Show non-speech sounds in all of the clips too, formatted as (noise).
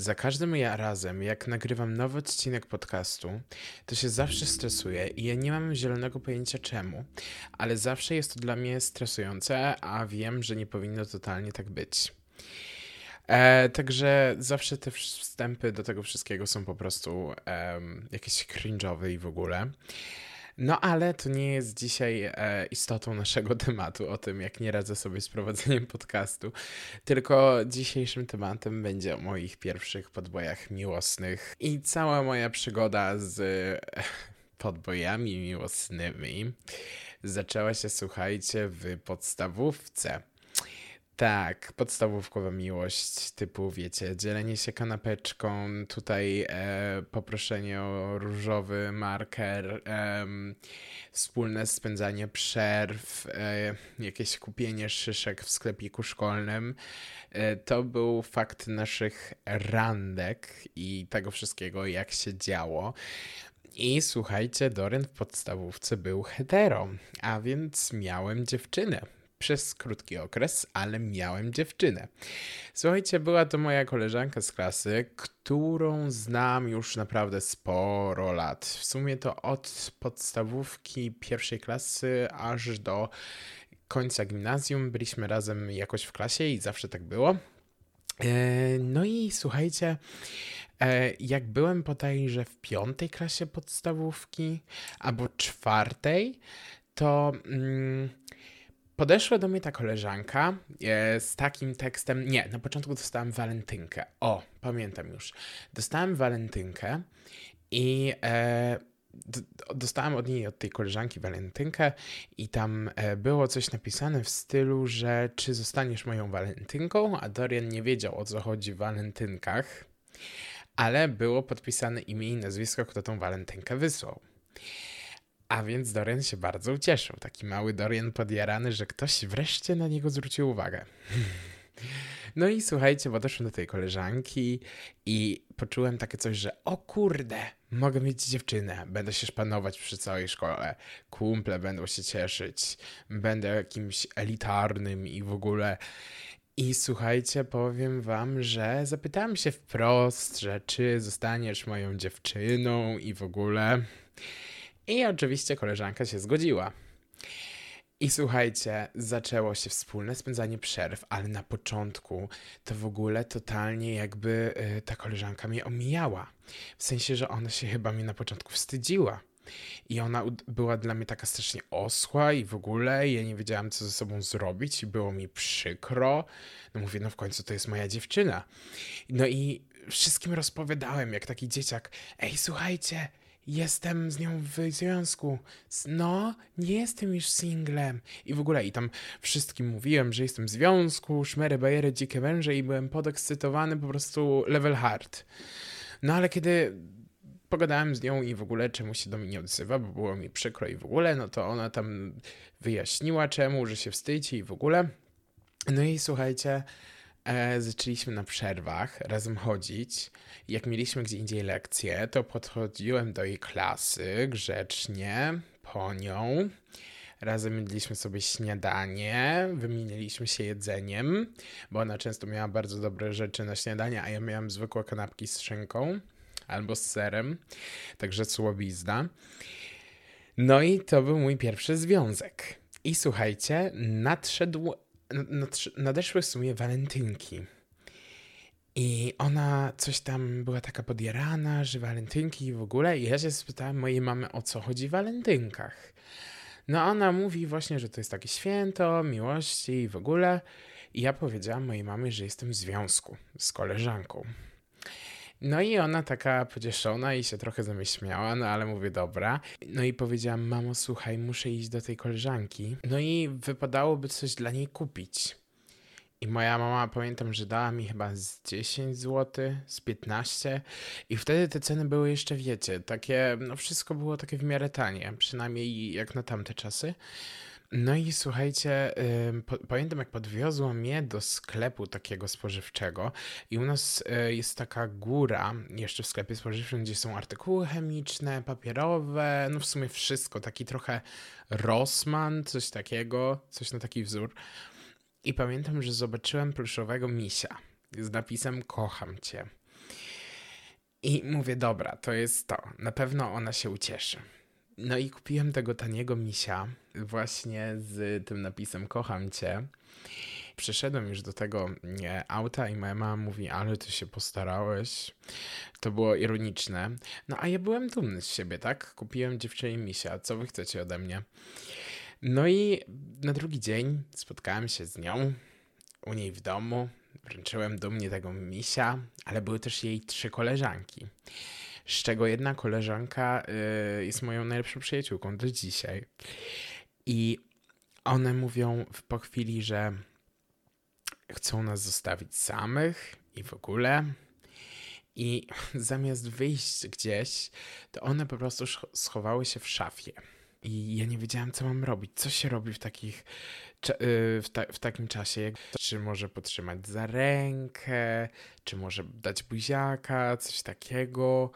Za każdym razem, jak nagrywam nowy odcinek podcastu, to się zawsze stresuję i ja nie mam zielonego pojęcia czemu, ale zawsze jest to dla mnie stresujące, a wiem, że nie powinno totalnie tak być. E, także zawsze te wstępy do tego wszystkiego są po prostu e, jakieś cringe'owe i w ogóle. No ale to nie jest dzisiaj e, istotą naszego (laughs) tematu o tym, jak nie radzę sobie z prowadzeniem podcastu, tylko dzisiejszym tematem będzie o moich pierwszych podbojach miłosnych i cała moja przygoda z e, podbojami miłosnymi zaczęła się, słuchajcie, w podstawówce. Tak, podstawówkowa miłość, typu wiecie, dzielenie się kanapeczką, tutaj e, poproszenie o różowy marker, e, wspólne spędzanie przerw, e, jakieś kupienie szyszek w sklepiku szkolnym. E, to był fakt naszych randek i tego wszystkiego, jak się działo. I słuchajcie, Doryn w podstawówce był hetero, a więc miałem dziewczynę przez krótki okres, ale miałem dziewczynę. Słuchajcie, była to moja koleżanka z klasy, którą znam już naprawdę sporo lat. W sumie to od podstawówki pierwszej klasy aż do końca gimnazjum byliśmy razem jakoś w klasie i zawsze tak było. E, no i słuchajcie, e, jak byłem bodajże w piątej klasie podstawówki albo czwartej, to. Podeszła do mnie ta koleżanka e, z takim tekstem. Nie, na początku dostałem walentynkę. O, pamiętam już. Dostałem walentynkę i e, dostałem od niej, od tej koleżanki walentynkę i tam e, było coś napisane w stylu, że czy zostaniesz moją walentynką, a Dorian nie wiedział o co chodzi w walentynkach, ale było podpisane imię i nazwisko, kto tą walentynkę wysłał. A więc Dorian się bardzo ucieszył. Taki mały Dorian podjarany, że ktoś wreszcie na niego zwrócił uwagę. (laughs) No i słuchajcie, podeszłem do tej koleżanki i poczułem takie coś, że o kurde, mogę mieć dziewczynę, będę się szpanować przy całej szkole, kumple będą się cieszyć, będę jakimś elitarnym i w ogóle. I słuchajcie, powiem wam, że zapytałem się wprost, że czy zostaniesz moją dziewczyną i w ogóle. I oczywiście koleżanka się zgodziła. I słuchajcie, zaczęło się wspólne spędzanie przerw, ale na początku to w ogóle totalnie jakby y, ta koleżanka mnie omijała. W sensie, że ona się chyba mnie na początku wstydziła. I ona była dla mnie taka strasznie osła i w ogóle ja nie wiedziałam, co ze sobą zrobić i było mi przykro. No mówię, no w końcu to jest moja dziewczyna. No i wszystkim rozpowiadałem, jak taki dzieciak, ej, słuchajcie, jestem z nią w związku. No, nie jestem już singlem. I w ogóle, i tam wszystkim mówiłem, że jestem w związku, szmery, bajery, dzikie węże i byłem podekscytowany, po prostu level hard. No ale kiedy pogadałem z nią i w ogóle czemu się do mnie nie odzywa, bo było mi przykro i w ogóle, no to ona tam wyjaśniła czemu, że się wstydzi i w ogóle. No i słuchajcie, e, zaczęliśmy na przerwach razem chodzić. Jak mieliśmy gdzie indziej lekcje, to podchodziłem do jej klasy grzecznie po nią. Razem jedliśmy sobie śniadanie, wymieniliśmy się jedzeniem, bo ona często miała bardzo dobre rzeczy na śniadanie, a ja miałam zwykłe kanapki z szynką albo z serem, także słowizna. No i to był mój pierwszy związek. I słuchajcie, nadszedł nadeszły w sumie walentynki. I ona coś tam była taka podjarana, że walentynki i w ogóle. I ja się spytałem mojej mamy, o co chodzi w walentynkach. No ona mówi właśnie, że to jest takie święto miłości i w ogóle. I ja powiedziałam mojej mamie, że jestem w związku z koleżanką. No i ona taka pocieszona i się trochę zamyśmiała, no ale mówię, dobra. No i powiedziałam, mamo, słuchaj, muszę iść do tej koleżanki. No i wypadałoby coś dla niej kupić. I moja mama, pamiętam, że dała mi chyba z 10 zł, z 15 i wtedy te ceny były jeszcze, wiecie, takie, no wszystko było takie w miarę tanie, przynajmniej jak na tamte czasy. No i słuchajcie, pamiętam jak podwiozło mnie do sklepu takiego spożywczego i u nas y, jest taka góra jeszcze w sklepie spożywczym, gdzie są artykuły chemiczne, papierowe, no w sumie wszystko, taki trochę Rossmann, coś takiego, coś na taki wzór. I pamiętam, że zobaczyłem pluszowego misia z napisem kocham cię. I mówię, dobra, to jest to. Na pewno ona się ucieszy. No i kupiłem tego taniego misia, właśnie z tym napisem Kocham cię. Przyszedłem już do tego auta i moja mama mówi, ale ty się postarałeś. To było ironiczne. No a ja byłem dumny z siebie, tak? Kupiłem dziewczynie misia, co wy chcecie ode mnie? No i na drugi dzień spotkałem się z nią u niej w domu. Wręczyłem dumnie tego misia, ale były też jej trzy koleżanki. Z czego jedna koleżanka y, jest moją najlepszą przyjaciółką do dzisiaj. I one mówią po chwili, że chcą nas zostawić samych i w ogóle. I (laughs) zamiast wyjść gdzieś, to one po prostu schowały się w szafie. I ja nie wiedziałem, co mam robić. Co się robi w takich y, w, ta w, takim czasie, czy może potrzymać za rękę, czy może dać buziaka, coś takiego.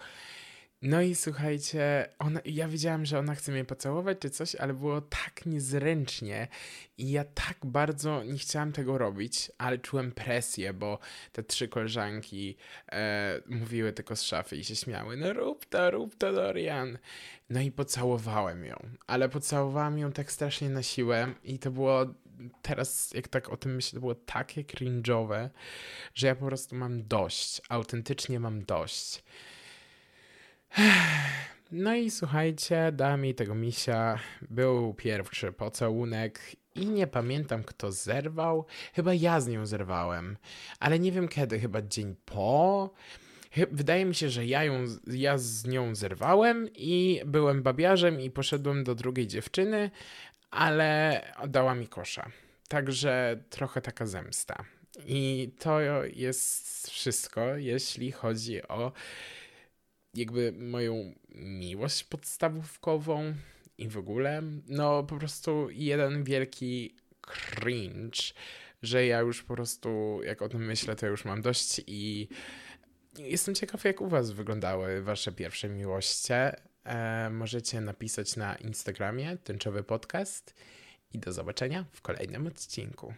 No i słuchajcie, ona, ja wiedziałam, że ona chce mnie pocałować czy coś, ale było tak niezręcznie i ja tak bardzo nie chciałam tego robić, ale czułem presję, bo te trzy koleżanki e, mówiły tylko z szafy i się śmiały. No rób to, rób to, Dorian. No i pocałowałem ją, ale pocałowałam ją tak strasznie na siłę i to było teraz, jak tak o tym myślę, to było takie cringe'owe, że ja po prostu mam dość, autentycznie mam dość. No i słuchajcie, dała mi tego misia. Był pierwszy pocałunek i nie pamiętam kto zerwał. Chyba ja z nią zerwałem, ale nie wiem kiedy, chyba dzień po. Wydaje mi się, że ja, ją, ja z nią zerwałem i byłem babiarzem i poszedłem do drugiej dziewczyny, ale dała mi kosza. Także trochę taka zemsta. I to jest wszystko, jeśli chodzi o jakby moją miłość podstawówkową i w ogóle, no po prostu jeden wielki cringe, że ja już po prostu, jak o tym myślę, to już mam dość i jestem ciekaw, jak u was wyglądały wasze pierwsze miłoście. E, możecie napisać na Instagramie Tęczowy Podcast i do zobaczenia w kolejnym odcinku.